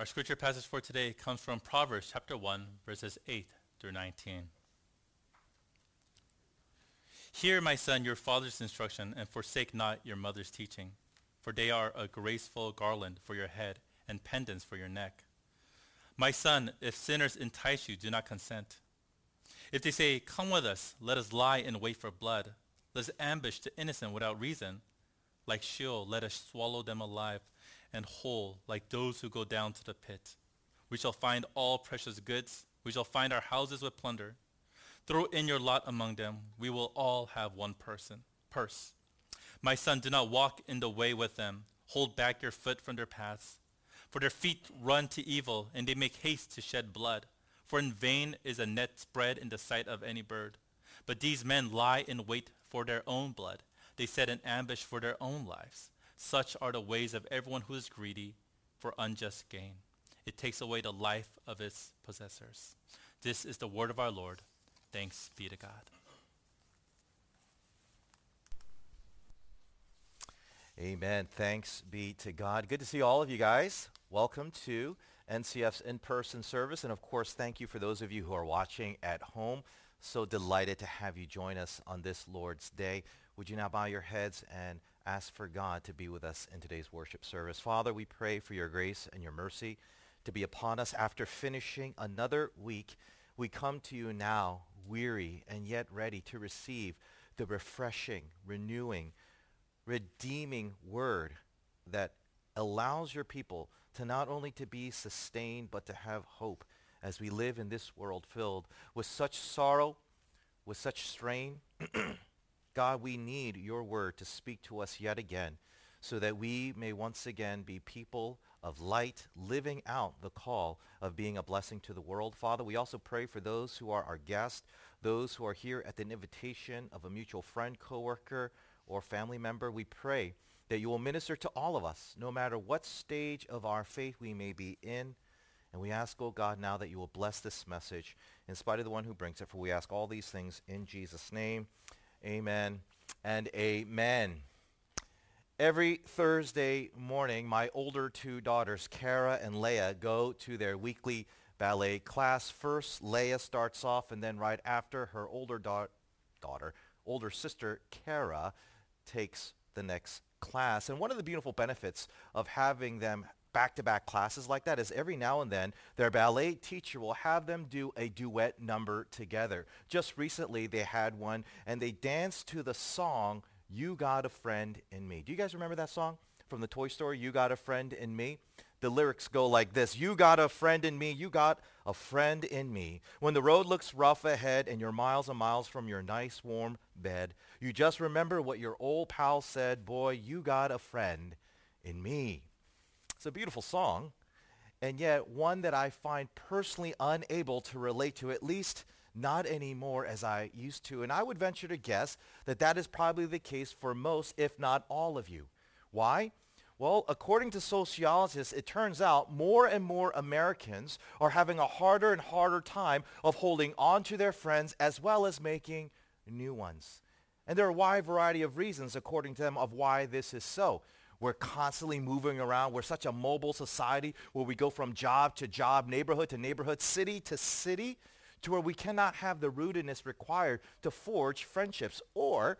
Our scripture passage for today comes from Proverbs chapter 1, verses 8 through 19. Hear, my son, your father's instruction, and forsake not your mother's teaching, for they are a graceful garland for your head and pendants for your neck. My son, if sinners entice you, do not consent. If they say, Come with us, let us lie in wait for blood. Let us ambush the innocent without reason. Like Sheol, let us swallow them alive and whole, like those who go down to the pit. We shall find all precious goods. We shall find our houses with plunder. Throw in your lot among them. We will all have one person, purse. My son, do not walk in the way with them. Hold back your foot from their paths. For their feet run to evil, and they make haste to shed blood. For in vain is a net spread in the sight of any bird. But these men lie in wait for their own blood. They set an ambush for their own lives. Such are the ways of everyone who is greedy for unjust gain. It takes away the life of its possessors. This is the word of our Lord. Thanks be to God. Amen. Thanks be to God. Good to see all of you guys. Welcome to NCF's in-person service. And of course, thank you for those of you who are watching at home. So delighted to have you join us on this Lord's Day. Would you now bow your heads and ask for God to be with us in today's worship service? Father, we pray for your grace and your mercy to be upon us after finishing another week. We come to you now weary and yet ready to receive the refreshing, renewing, redeeming word that allows your people to not only to be sustained, but to have hope as we live in this world filled with such sorrow, with such strain. God, we need your word to speak to us yet again so that we may once again be people of light, living out the call of being a blessing to the world. Father, we also pray for those who are our guests, those who are here at the invitation of a mutual friend, coworker, or family member. We pray that you will minister to all of us, no matter what stage of our faith we may be in. And we ask, oh God, now that you will bless this message in spite of the one who brings it. For we ask all these things in Jesus' name. Amen and amen. Every Thursday morning, my older two daughters, Kara and Leah, go to their weekly ballet class. First, Leah starts off, and then right after, her older da- daughter, older sister, Kara, takes the next class. And one of the beautiful benefits of having them back-to-back classes like that is every now and then their ballet teacher will have them do a duet number together. Just recently they had one and they danced to the song You Got a Friend in Me. Do you guys remember that song from the Toy Story, You Got a Friend in Me? The lyrics go like this. You got a friend in me. You got a friend in me. When the road looks rough ahead and you're miles and miles from your nice warm bed, you just remember what your old pal said, boy, you got a friend in me. It's a beautiful song, and yet one that I find personally unable to relate to, at least not anymore as I used to. And I would venture to guess that that is probably the case for most, if not all of you. Why? Well, according to sociologists, it turns out more and more Americans are having a harder and harder time of holding on to their friends as well as making new ones. And there are a wide variety of reasons, according to them, of why this is so. We're constantly moving around. We're such a mobile society where we go from job to job, neighborhood to neighborhood, city to city, to where we cannot have the rootedness required to forge friendships. Or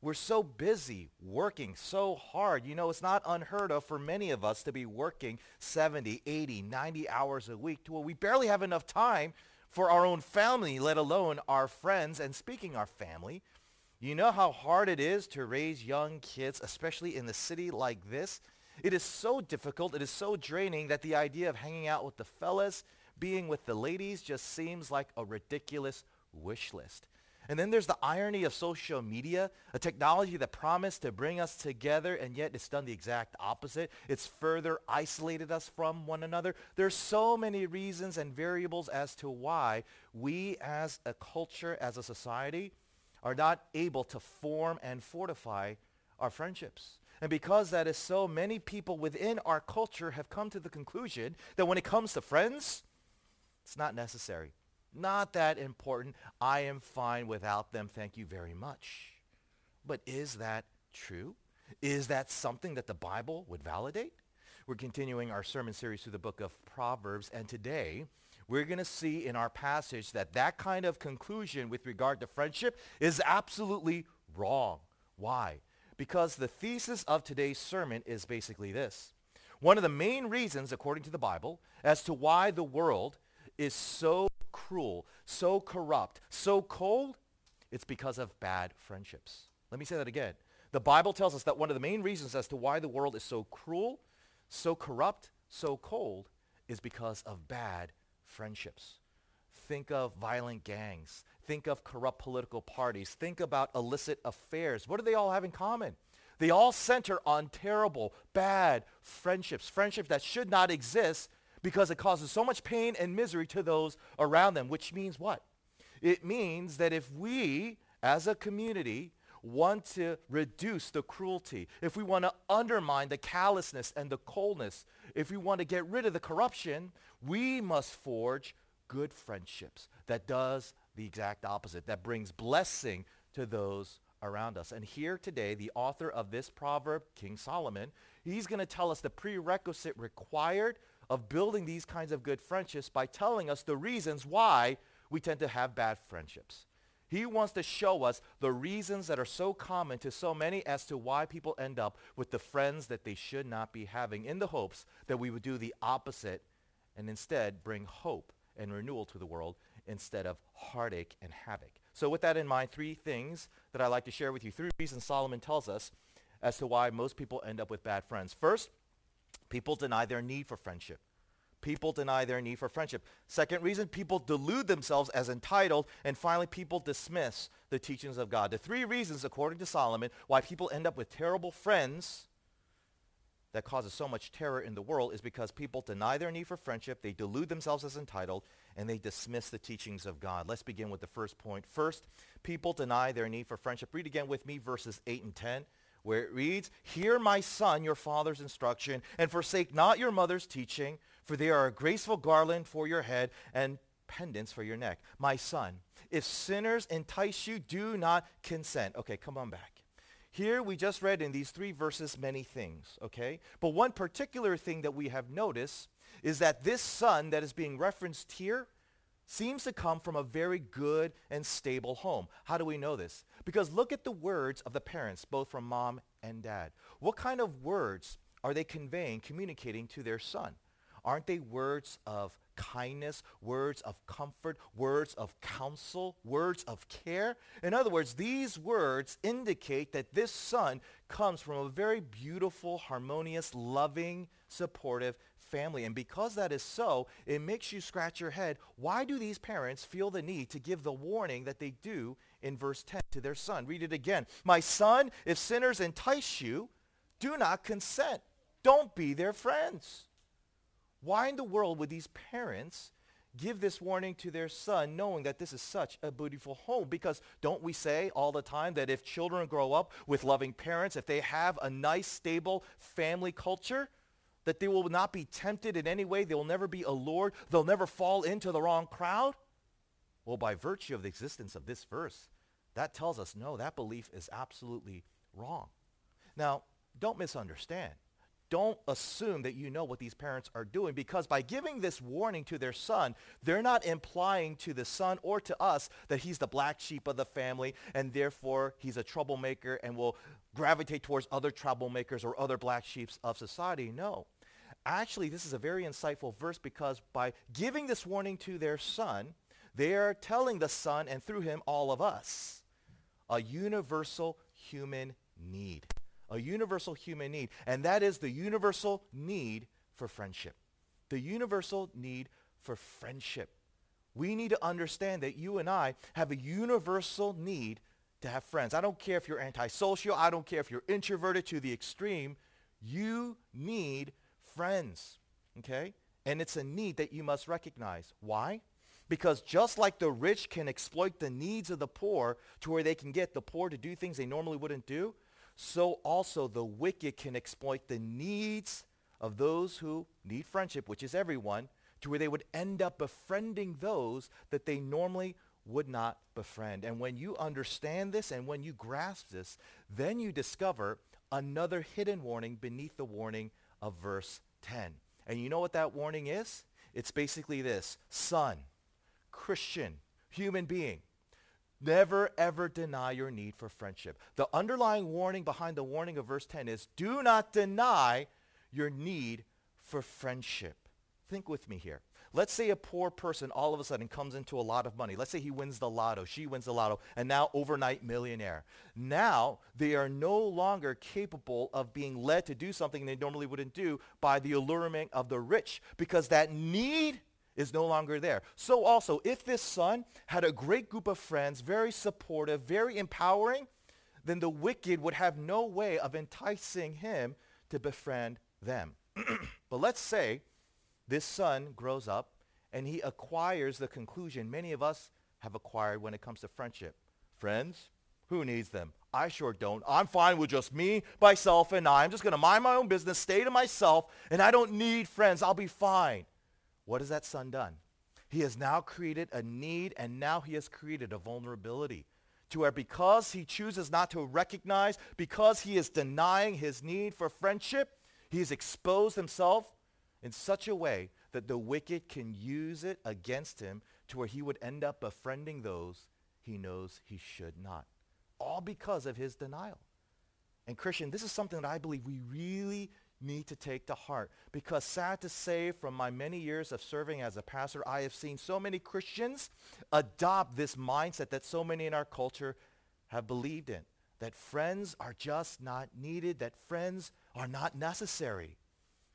we're so busy working so hard. You know, it's not unheard of for many of us to be working 70, 80, 90 hours a week to where we barely have enough time for our own family, let alone our friends. And speaking our family, you know how hard it is to raise young kids, especially in a city like this? It is so difficult, it is so draining that the idea of hanging out with the fellas, being with the ladies just seems like a ridiculous wish list. And then there's the irony of social media, a technology that promised to bring us together and yet it's done the exact opposite. It's further isolated us from one another. There's so many reasons and variables as to why we as a culture, as a society, are not able to form and fortify our friendships. And because that is so, many people within our culture have come to the conclusion that when it comes to friends, it's not necessary. Not that important. I am fine without them. Thank you very much. But is that true? Is that something that the Bible would validate? We're continuing our sermon series through the book of Proverbs, and today we're going to see in our passage that that kind of conclusion with regard to friendship is absolutely wrong. Why? Because the thesis of today's sermon is basically this. One of the main reasons, according to the Bible, as to why the world is so cruel, so corrupt, so cold, it's because of bad friendships. Let me say that again. The Bible tells us that one of the main reasons as to why the world is so cruel, so corrupt, so cold is because of bad friendships. Think of violent gangs. Think of corrupt political parties. Think about illicit affairs. What do they all have in common? They all center on terrible, bad friendships, friendships that should not exist because it causes so much pain and misery to those around them, which means what? It means that if we, as a community, want to reduce the cruelty, if we want to undermine the callousness and the coldness, if we want to get rid of the corruption, we must forge good friendships that does the exact opposite, that brings blessing to those around us. And here today, the author of this proverb, King Solomon, he's going to tell us the prerequisite required of building these kinds of good friendships by telling us the reasons why we tend to have bad friendships. He wants to show us the reasons that are so common to so many as to why people end up with the friends that they should not be having in the hopes that we would do the opposite and instead bring hope and renewal to the world instead of heartache and havoc. So with that in mind, three things that I'd like to share with you. Three reasons Solomon tells us as to why most people end up with bad friends. First, people deny their need for friendship. People deny their need for friendship. Second reason, people delude themselves as entitled. And finally, people dismiss the teachings of God. The three reasons, according to Solomon, why people end up with terrible friends that causes so much terror in the world is because people deny their need for friendship, they delude themselves as entitled, and they dismiss the teachings of God. Let's begin with the first point. First, people deny their need for friendship. Read again with me verses 8 and 10 where it reads, Hear my son, your father's instruction, and forsake not your mother's teaching, for they are a graceful garland for your head and pendants for your neck. My son, if sinners entice you, do not consent. Okay, come on back. Here we just read in these three verses many things, okay? But one particular thing that we have noticed is that this son that is being referenced here seems to come from a very good and stable home. How do we know this? Because look at the words of the parents, both from mom and dad. What kind of words are they conveying, communicating to their son? Aren't they words of kindness, words of comfort, words of counsel, words of care? In other words, these words indicate that this son comes from a very beautiful, harmonious, loving, supportive family. And because that is so, it makes you scratch your head. Why do these parents feel the need to give the warning that they do in verse 10 to their son? Read it again. My son, if sinners entice you, do not consent. Don't be their friends. Why in the world would these parents give this warning to their son knowing that this is such a beautiful home? Because don't we say all the time that if children grow up with loving parents, if they have a nice, stable family culture, that they will not be tempted in any way, they will never be allured, they'll never fall into the wrong crowd? Well, by virtue of the existence of this verse, that tells us no, that belief is absolutely wrong. Now, don't misunderstand don't assume that you know what these parents are doing because by giving this warning to their son, they're not implying to the son or to us that he's the black sheep of the family and therefore he's a troublemaker and will gravitate towards other troublemakers or other black sheeps of society. No. Actually, this is a very insightful verse because by giving this warning to their son, they are telling the son and through him all of us a universal human need a universal human need, and that is the universal need for friendship. The universal need for friendship. We need to understand that you and I have a universal need to have friends. I don't care if you're antisocial. I don't care if you're introverted to the extreme. You need friends, okay? And it's a need that you must recognize. Why? Because just like the rich can exploit the needs of the poor to where they can get the poor to do things they normally wouldn't do, so also the wicked can exploit the needs of those who need friendship, which is everyone, to where they would end up befriending those that they normally would not befriend. And when you understand this and when you grasp this, then you discover another hidden warning beneath the warning of verse 10. And you know what that warning is? It's basically this. Son, Christian, human being, never ever deny your need for friendship. The underlying warning behind the warning of verse 10 is do not deny your need for friendship. Think with me here. Let's say a poor person all of a sudden comes into a lot of money. Let's say he wins the lotto, she wins the lotto, and now overnight millionaire. Now they are no longer capable of being led to do something they normally wouldn't do by the allurement of the rich because that need is no longer there. So also, if this son had a great group of friends, very supportive, very empowering, then the wicked would have no way of enticing him to befriend them. but let's say this son grows up and he acquires the conclusion many of us have acquired when it comes to friendship. Friends, who needs them? I sure don't. I'm fine with just me, myself, and I. I'm just going to mind my own business, stay to myself, and I don't need friends. I'll be fine. What has that son done? He has now created a need, and now he has created a vulnerability to where because he chooses not to recognize, because he is denying his need for friendship, he has exposed himself in such a way that the wicked can use it against him to where he would end up befriending those he knows he should not. All because of his denial. And Christian, this is something that I believe we really need to take to heart because sad to say from my many years of serving as a pastor, I have seen so many Christians adopt this mindset that so many in our culture have believed in. That friends are just not needed, that friends are not necessary.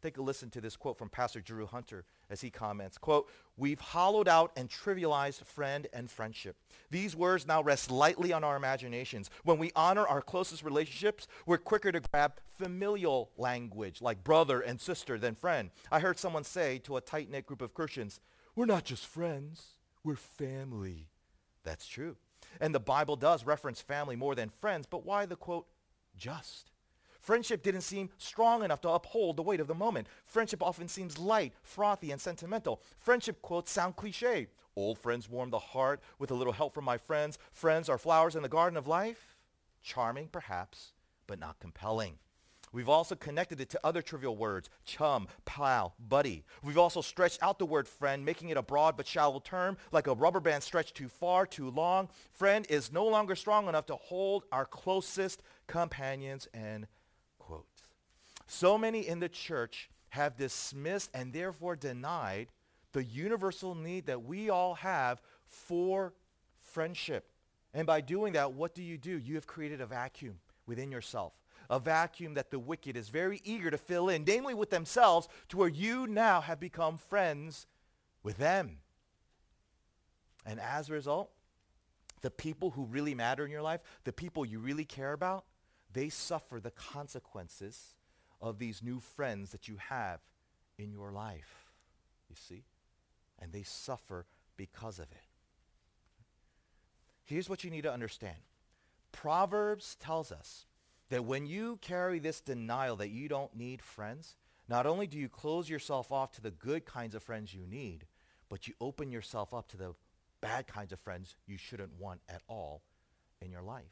Take a listen to this quote from Pastor Drew Hunter as he comments, quote, We've hollowed out and trivialized friend and friendship. These words now rest lightly on our imaginations. When we honor our closest relationships, we're quicker to grab familial language like brother and sister than friend. I heard someone say to a tight-knit group of Christians, we're not just friends, we're family. That's true. And the Bible does reference family more than friends, but why the quote, just? Friendship didn't seem strong enough to uphold the weight of the moment. Friendship often seems light, frothy, and sentimental. Friendship quotes sound cliche. Old friends warm the heart with a little help from my friends. Friends are flowers in the garden of life. Charming, perhaps, but not compelling. We've also connected it to other trivial words, chum, pal, buddy. We've also stretched out the word friend, making it a broad but shallow term, like a rubber band stretched too far, too long. Friend is no longer strong enough to hold our closest companions and so many in the church have dismissed and therefore denied the universal need that we all have for friendship. And by doing that, what do you do? You have created a vacuum within yourself. A vacuum that the wicked is very eager to fill in, namely with themselves, to where you now have become friends with them. And as a result, the people who really matter in your life, the people you really care about, they suffer the consequences of these new friends that you have in your life. You see? And they suffer because of it. Here's what you need to understand. Proverbs tells us that when you carry this denial that you don't need friends, not only do you close yourself off to the good kinds of friends you need, but you open yourself up to the bad kinds of friends you shouldn't want at all in your life.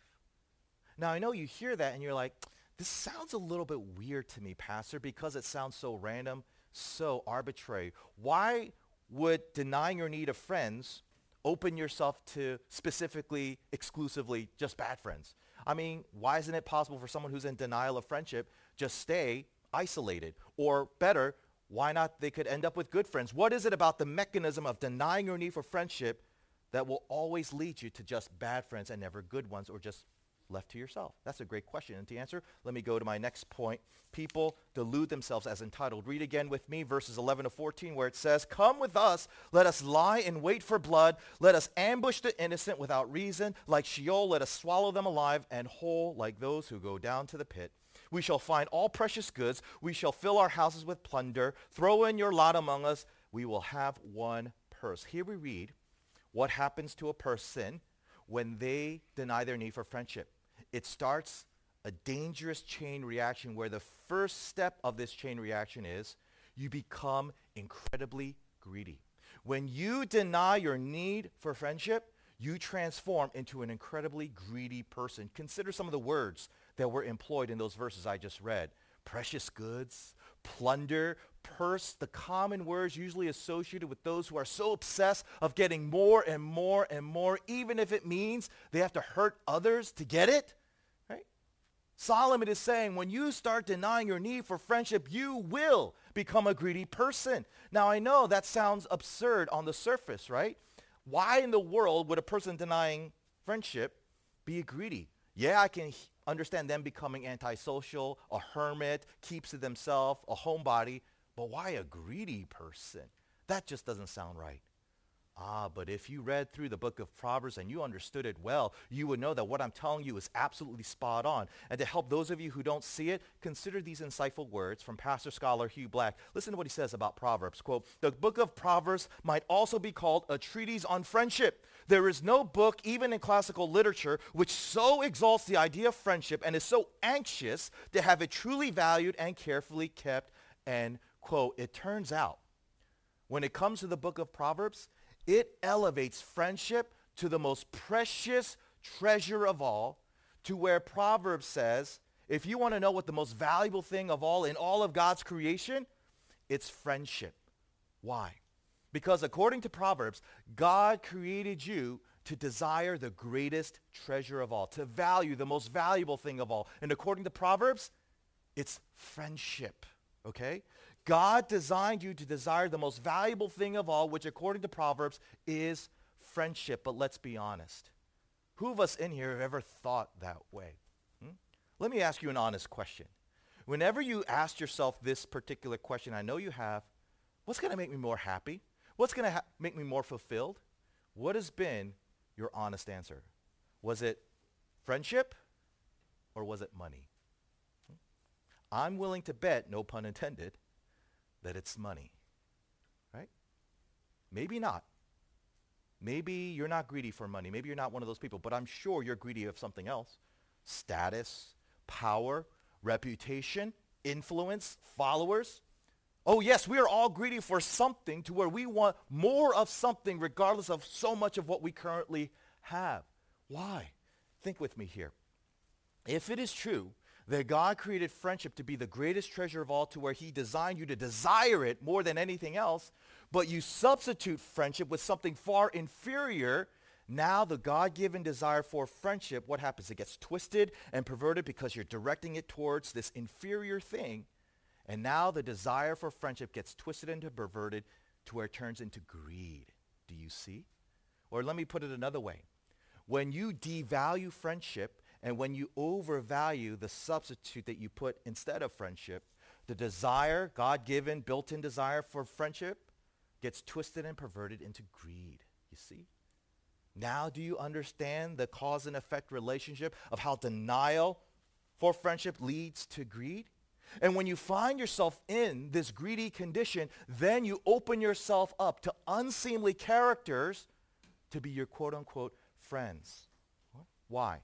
Now, I know you hear that and you're like, this sounds a little bit weird to me, Pastor, because it sounds so random, so arbitrary. Why would denying your need of friends open yourself to specifically, exclusively, just bad friends? I mean, why isn't it possible for someone who's in denial of friendship just stay isolated? Or better, why not they could end up with good friends? What is it about the mechanism of denying your need for friendship that will always lead you to just bad friends and never good ones or just left to yourself? That's a great question. And to answer, let me go to my next point. People delude themselves as entitled. Read again with me verses 11 to 14 where it says, Come with us, let us lie in wait for blood, let us ambush the innocent without reason. Like Sheol, let us swallow them alive and whole like those who go down to the pit. We shall find all precious goods. We shall fill our houses with plunder. Throw in your lot among us. We will have one purse. Here we read what happens to a person when they deny their need for friendship it starts a dangerous chain reaction where the first step of this chain reaction is you become incredibly greedy. When you deny your need for friendship, you transform into an incredibly greedy person. Consider some of the words that were employed in those verses I just read. Precious goods, plunder, purse, the common words usually associated with those who are so obsessed of getting more and more and more, even if it means they have to hurt others to get it. Solomon is saying when you start denying your need for friendship, you will become a greedy person. Now I know that sounds absurd on the surface, right? Why in the world would a person denying friendship be greedy? Yeah, I can understand them becoming antisocial, a hermit, keeps to themselves, a homebody. But why a greedy person? That just doesn't sound right. Ah, but if you read through the book of Proverbs and you understood it well, you would know that what I'm telling you is absolutely spot on. And to help those of you who don't see it, consider these insightful words from pastor scholar Hugh Black. Listen to what he says about Proverbs. Quote, the book of Proverbs might also be called a treatise on friendship. There is no book, even in classical literature, which so exalts the idea of friendship and is so anxious to have it truly valued and carefully kept and quote, it turns out when it comes to the book of Proverbs, it elevates friendship to the most precious treasure of all to where Proverbs says, if you want to know what the most valuable thing of all in all of God's creation, it's friendship. Why? Because according to Proverbs, God created you to desire the greatest treasure of all, to value the most valuable thing of all. And according to Proverbs, it's friendship. Okay? God designed you to desire the most valuable thing of all, which according to Proverbs is friendship. But let's be honest. Who of us in here have ever thought that way? Hmm? Let me ask you an honest question. Whenever you ask yourself this particular question, I know you have, what's going to make me more happy? What's going to ha- make me more fulfilled? What has been your honest answer? Was it friendship or was it money? Hmm? I'm willing to bet, no pun intended, that it's money. Right? Maybe not. Maybe you're not greedy for money. Maybe you're not one of those people, but I'm sure you're greedy of something else. Status, power, reputation, influence, followers. Oh yes, we are all greedy for something to where we want more of something regardless of so much of what we currently have. Why? Think with me here. If it is true that God created friendship to be the greatest treasure of all to where he designed you to desire it more than anything else, but you substitute friendship with something far inferior, now the God-given desire for friendship, what happens? It gets twisted and perverted because you're directing it towards this inferior thing. And now the desire for friendship gets twisted and perverted to where it turns into greed. Do you see? Or let me put it another way. When you devalue friendship and when you overvalue the substitute that you put instead of friendship, the desire, God-given, built-in desire for friendship gets twisted and perverted into greed. You see? Now do you understand the cause and effect relationship of how denial for friendship leads to greed? And when you find yourself in this greedy condition, then you open yourself up to unseemly characters to be your quote-unquote friends. Why?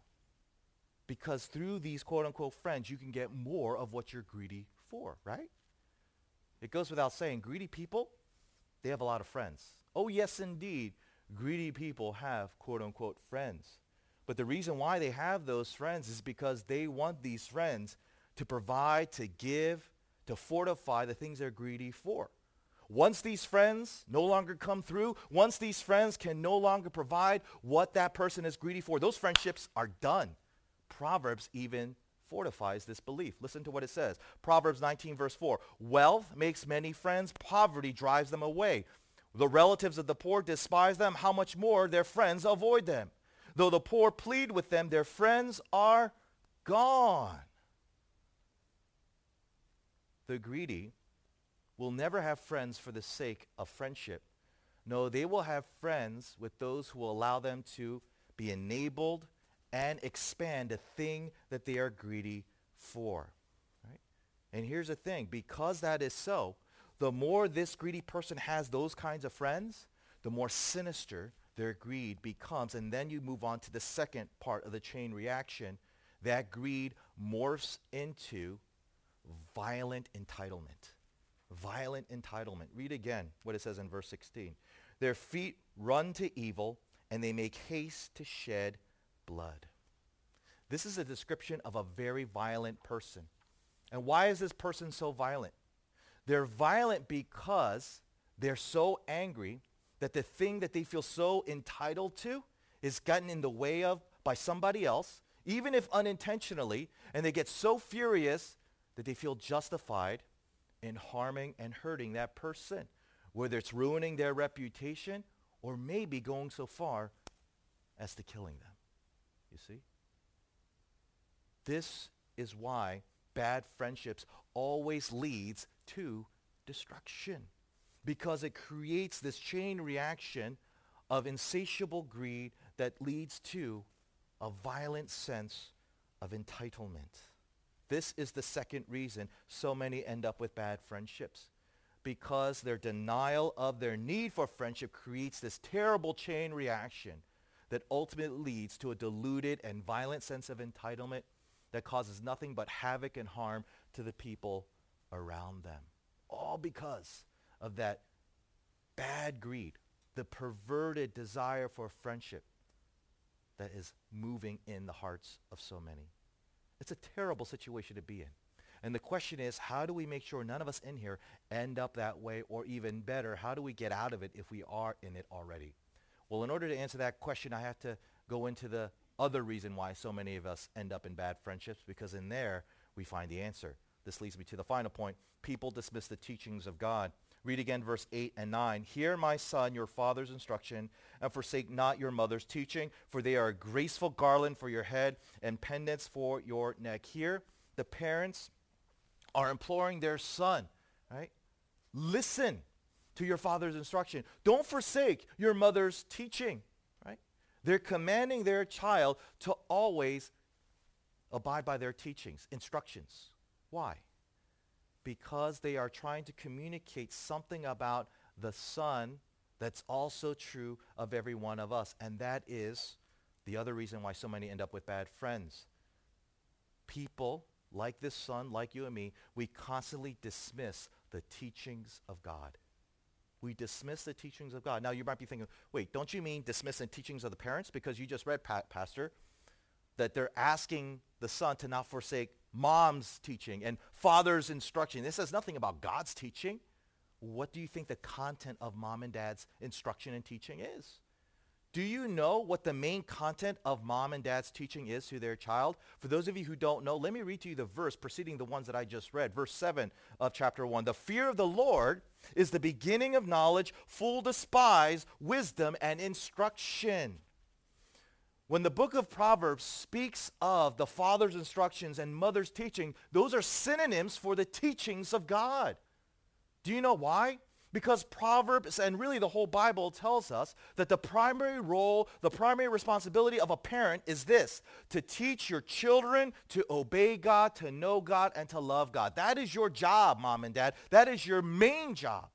Because through these quote unquote friends, you can get more of what you're greedy for, right? It goes without saying, greedy people, they have a lot of friends. Oh, yes, indeed, greedy people have quote unquote friends. But the reason why they have those friends is because they want these friends to provide, to give, to fortify the things they're greedy for. Once these friends no longer come through, once these friends can no longer provide what that person is greedy for, those friendships are done. Proverbs even fortifies this belief. Listen to what it says. Proverbs 19 verse 4. Wealth makes many friends. Poverty drives them away. The relatives of the poor despise them. How much more their friends avoid them? Though the poor plead with them, their friends are gone. The greedy will never have friends for the sake of friendship. No, they will have friends with those who will allow them to be enabled and expand a thing that they are greedy for. Right? And here's the thing, because that is so, the more this greedy person has those kinds of friends, the more sinister their greed becomes. And then you move on to the second part of the chain reaction. That greed morphs into violent entitlement. Violent entitlement. Read again what it says in verse 16. Their feet run to evil, and they make haste to shed blood. This is a description of a very violent person. And why is this person so violent? They're violent because they're so angry that the thing that they feel so entitled to is gotten in the way of by somebody else, even if unintentionally, and they get so furious that they feel justified in harming and hurting that person, whether it's ruining their reputation or maybe going so far as to killing them. You see? This is why bad friendships always leads to destruction because it creates this chain reaction of insatiable greed that leads to a violent sense of entitlement. This is the second reason so many end up with bad friendships. Because their denial of their need for friendship creates this terrible chain reaction that ultimately leads to a deluded and violent sense of entitlement that causes nothing but havoc and harm to the people around them. All because of that bad greed, the perverted desire for friendship that is moving in the hearts of so many. It's a terrible situation to be in. And the question is, how do we make sure none of us in here end up that way, or even better, how do we get out of it if we are in it already? Well, in order to answer that question, I have to go into the other reason why so many of us end up in bad friendships, because in there we find the answer. This leads me to the final point. People dismiss the teachings of God. Read again verse 8 and 9. Hear, my son, your father's instruction, and forsake not your mother's teaching, for they are a graceful garland for your head and pendants for your neck. Here, the parents are imploring their son, right? Listen to your father's instruction. Don't forsake your mother's teaching, right? They're commanding their child to always abide by their teachings, instructions. Why? because they are trying to communicate something about the Son that's also true of every one of us. And that is the other reason why so many end up with bad friends. People like this son, like you and me, we constantly dismiss the teachings of God. We dismiss the teachings of God. Now you might be thinking, wait, don't you mean dismiss the teachings of the parents? Because you just read, pa- Pastor, that they're asking the son to not forsake mom's teaching and father's instruction. This says nothing about God's teaching. What do you think the content of mom and dad's instruction and teaching is? Do you know what the main content of mom and dad's teaching is to their child? For those of you who don't know, let me read to you the verse preceding the ones that I just read. Verse 7 of chapter 1. The fear of the Lord is the beginning of knowledge. Fool despise wisdom and instruction. When the book of Proverbs speaks of the father's instructions and mother's teaching, those are synonyms for the teachings of God. Do you know why? Because Proverbs and really the whole Bible tells us that the primary role, the primary responsibility of a parent is this, to teach your children to obey God, to know God, and to love God. That is your job, mom and dad. That is your main job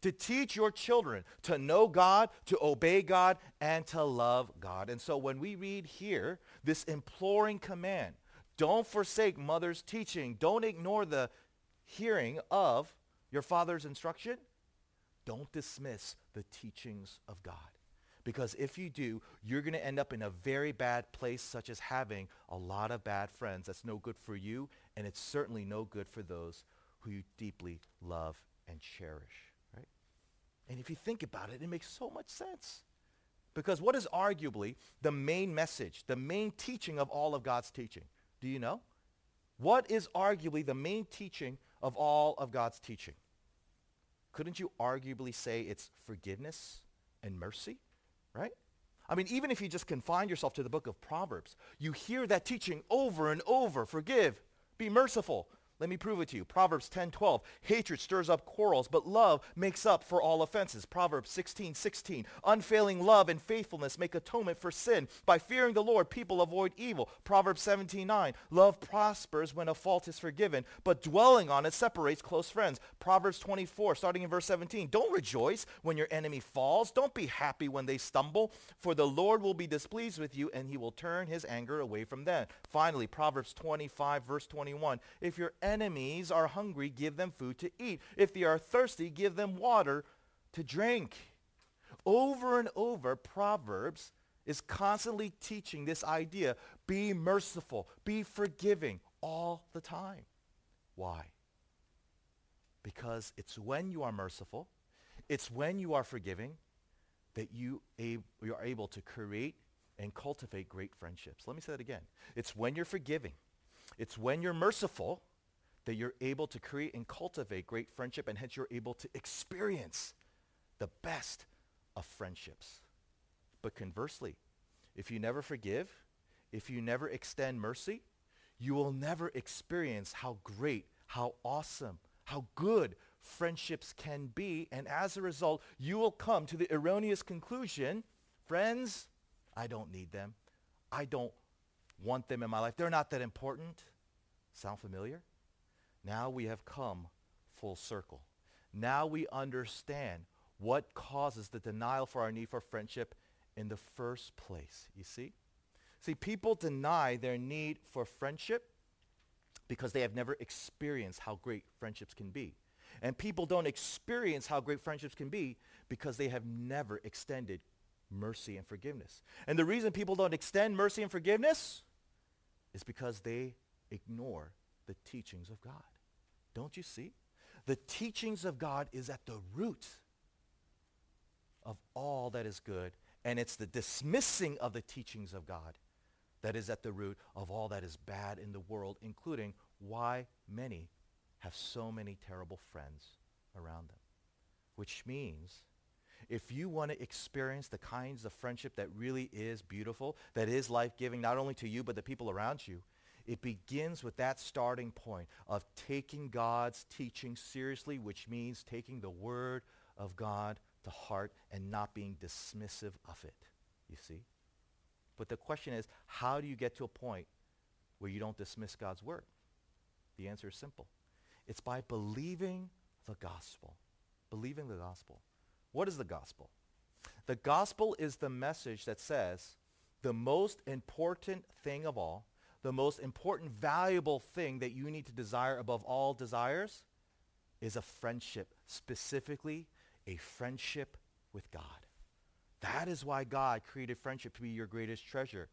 to teach your children to know God, to obey God, and to love God. And so when we read here this imploring command, don't forsake mother's teaching, don't ignore the hearing of your father's instruction, don't dismiss the teachings of God. Because if you do, you're going to end up in a very bad place, such as having a lot of bad friends. That's no good for you, and it's certainly no good for those who you deeply love and cherish. Right? And if you think about it, it makes so much sense. Because what is arguably the main message, the main teaching of all of God's teaching? Do you know? What is arguably the main teaching of all of God's teaching? Couldn't you arguably say it's forgiveness and mercy, right? I mean, even if you just confine yourself to the book of Proverbs, you hear that teaching over and over. Forgive, be merciful, let me prove it to you. Proverbs 10, 12. Hatred stirs up quarrels, but love makes up for all offenses. Proverbs 16, 16. Unfailing love and faithfulness make atonement for sin. By fearing the Lord, people avoid evil. Proverbs 17, 9. Love prospers when a fault is forgiven, but dwelling on it separates close friends. Proverbs 24, starting in verse 17. Don't rejoice when your enemy falls. Don't be happy when they stumble, for the Lord will be displeased with you, and he will turn his anger away from them. Finally, Proverbs 25, verse 21. If your enemies are hungry, give them food to eat. If they are thirsty, give them water to drink. Over and over, Proverbs is constantly teaching this idea, be merciful, be forgiving all the time. Why? Because it's when you are merciful, it's when you are forgiving that you, ab- you are able to create and cultivate great friendships. Let me say that again. It's when you're forgiving, it's when you're merciful that you're able to create and cultivate great friendship and hence you're able to experience the best of friendships. But conversely, if you never forgive, if you never extend mercy, you will never experience how great, how awesome, how good friendships can be. And as a result, you will come to the erroneous conclusion, friends, I don't need them. I don't want them in my life. They're not that important. Sound familiar? Now we have come full circle. Now we understand what causes the denial for our need for friendship in the first place. You see? See, people deny their need for friendship because they have never experienced how great friendships can be. And people don't experience how great friendships can be because they have never extended mercy and forgiveness. And the reason people don't extend mercy and forgiveness is because they ignore the teachings of God. Don't you see? The teachings of God is at the root of all that is good, and it's the dismissing of the teachings of God that is at the root of all that is bad in the world, including why many have so many terrible friends around them. Which means if you want to experience the kinds of friendship that really is beautiful, that is life-giving, not only to you, but the people around you, it begins with that starting point of taking God's teaching seriously, which means taking the word of God to heart and not being dismissive of it. You see? But the question is, how do you get to a point where you don't dismiss God's word? The answer is simple. It's by believing the gospel. Believing the gospel. What is the gospel? The gospel is the message that says the most important thing of all the most important, valuable thing that you need to desire above all desires is a friendship, specifically a friendship with God. That is why God created friendship to be your greatest treasure,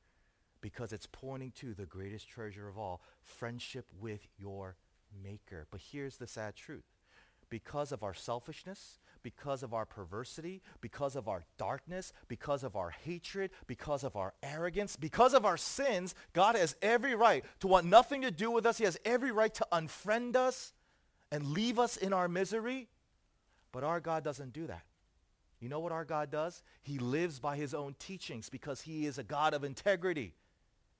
because it's pointing to the greatest treasure of all, friendship with your maker. But here's the sad truth. Because of our selfishness, because of our perversity, because of our darkness, because of our hatred, because of our arrogance, because of our sins, God has every right to want nothing to do with us. He has every right to unfriend us and leave us in our misery. But our God doesn't do that. You know what our God does? He lives by his own teachings because he is a God of integrity.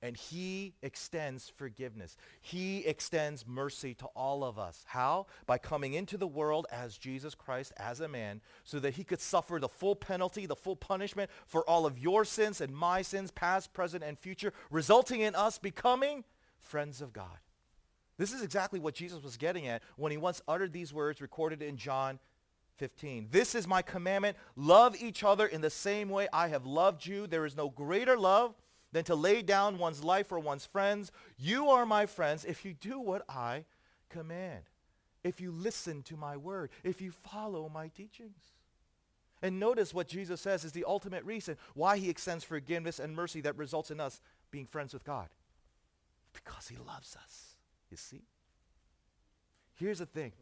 And he extends forgiveness. He extends mercy to all of us. How? By coming into the world as Jesus Christ, as a man, so that he could suffer the full penalty, the full punishment for all of your sins and my sins, past, present, and future, resulting in us becoming friends of God. This is exactly what Jesus was getting at when he once uttered these words recorded in John 15. This is my commandment. Love each other in the same way I have loved you. There is no greater love than to lay down one's life for one's friends. You are my friends if you do what I command, if you listen to my word, if you follow my teachings. And notice what Jesus says is the ultimate reason why he extends forgiveness and mercy that results in us being friends with God. Because he loves us, you see? Here's the thing.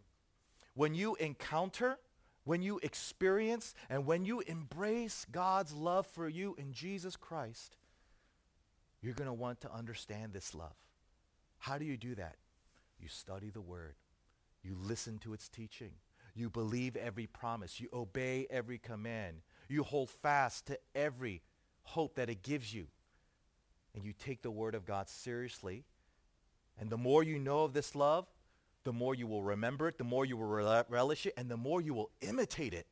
When you encounter, when you experience, and when you embrace God's love for you in Jesus Christ, you're going to want to understand this love. How do you do that? You study the word. You listen to its teaching. You believe every promise. You obey every command. You hold fast to every hope that it gives you. And you take the word of God seriously. And the more you know of this love, the more you will remember it, the more you will rel- relish it, and the more you will imitate it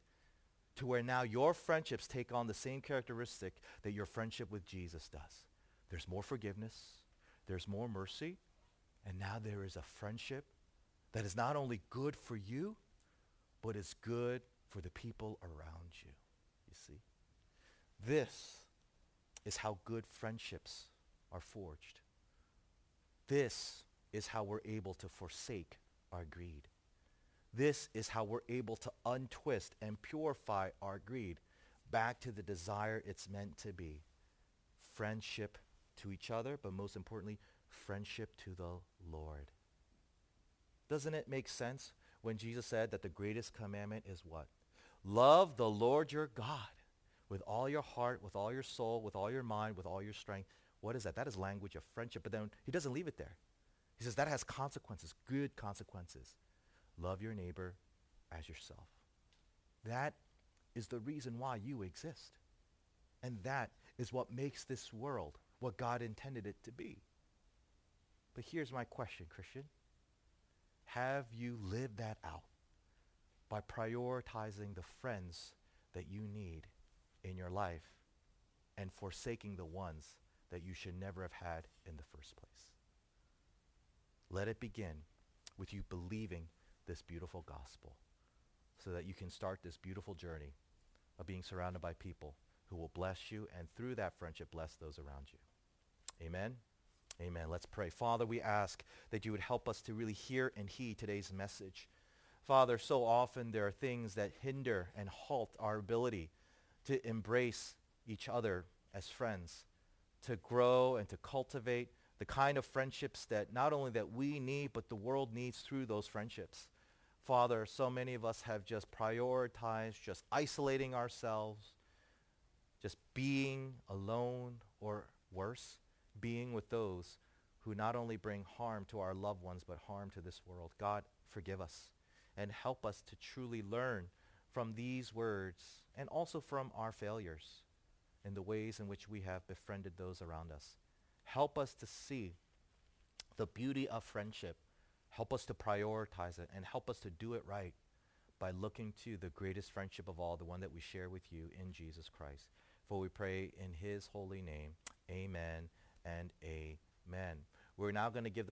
to where now your friendships take on the same characteristic that your friendship with Jesus does. There's more forgiveness. There's more mercy. And now there is a friendship that is not only good for you, but is good for the people around you. You see? This is how good friendships are forged. This is how we're able to forsake our greed. This is how we're able to untwist and purify our greed back to the desire it's meant to be. Friendship to each other, but most importantly, friendship to the Lord. Doesn't it make sense? when Jesus said that the greatest commandment is what? Love the Lord your God with all your heart, with all your soul, with all your mind, with all your strength. What is that? That is language of friendship. But then he doesn't leave it there. He says that has consequences, good consequences. Love your neighbor as yourself. That is the reason why you exist. And that is what makes this world what God intended it to be. But here's my question, Christian. Have you lived that out by prioritizing the friends that you need in your life and forsaking the ones that you should never have had in the first place? Let it begin with you believing this beautiful gospel so that you can start this beautiful journey of being surrounded by people who will bless you and through that friendship bless those around you. Amen. Amen. Let's pray. Father, we ask that you would help us to really hear and heed today's message. Father, so often there are things that hinder and halt our ability to embrace each other as friends, to grow and to cultivate the kind of friendships that not only that we need, but the world needs through those friendships. Father, so many of us have just prioritized just isolating ourselves, just being alone, or worse, being with those who not only bring harm to our loved ones, but harm to this world. God, forgive us and help us to truly learn from these words and also from our failures in the ways in which we have befriended those around us. Help us to see the beauty of friendship Help us to prioritize it and help us to do it right by looking to the greatest friendship of all, the one that we share with you in Jesus Christ. For we pray in his holy name. Amen and amen. We're now going to give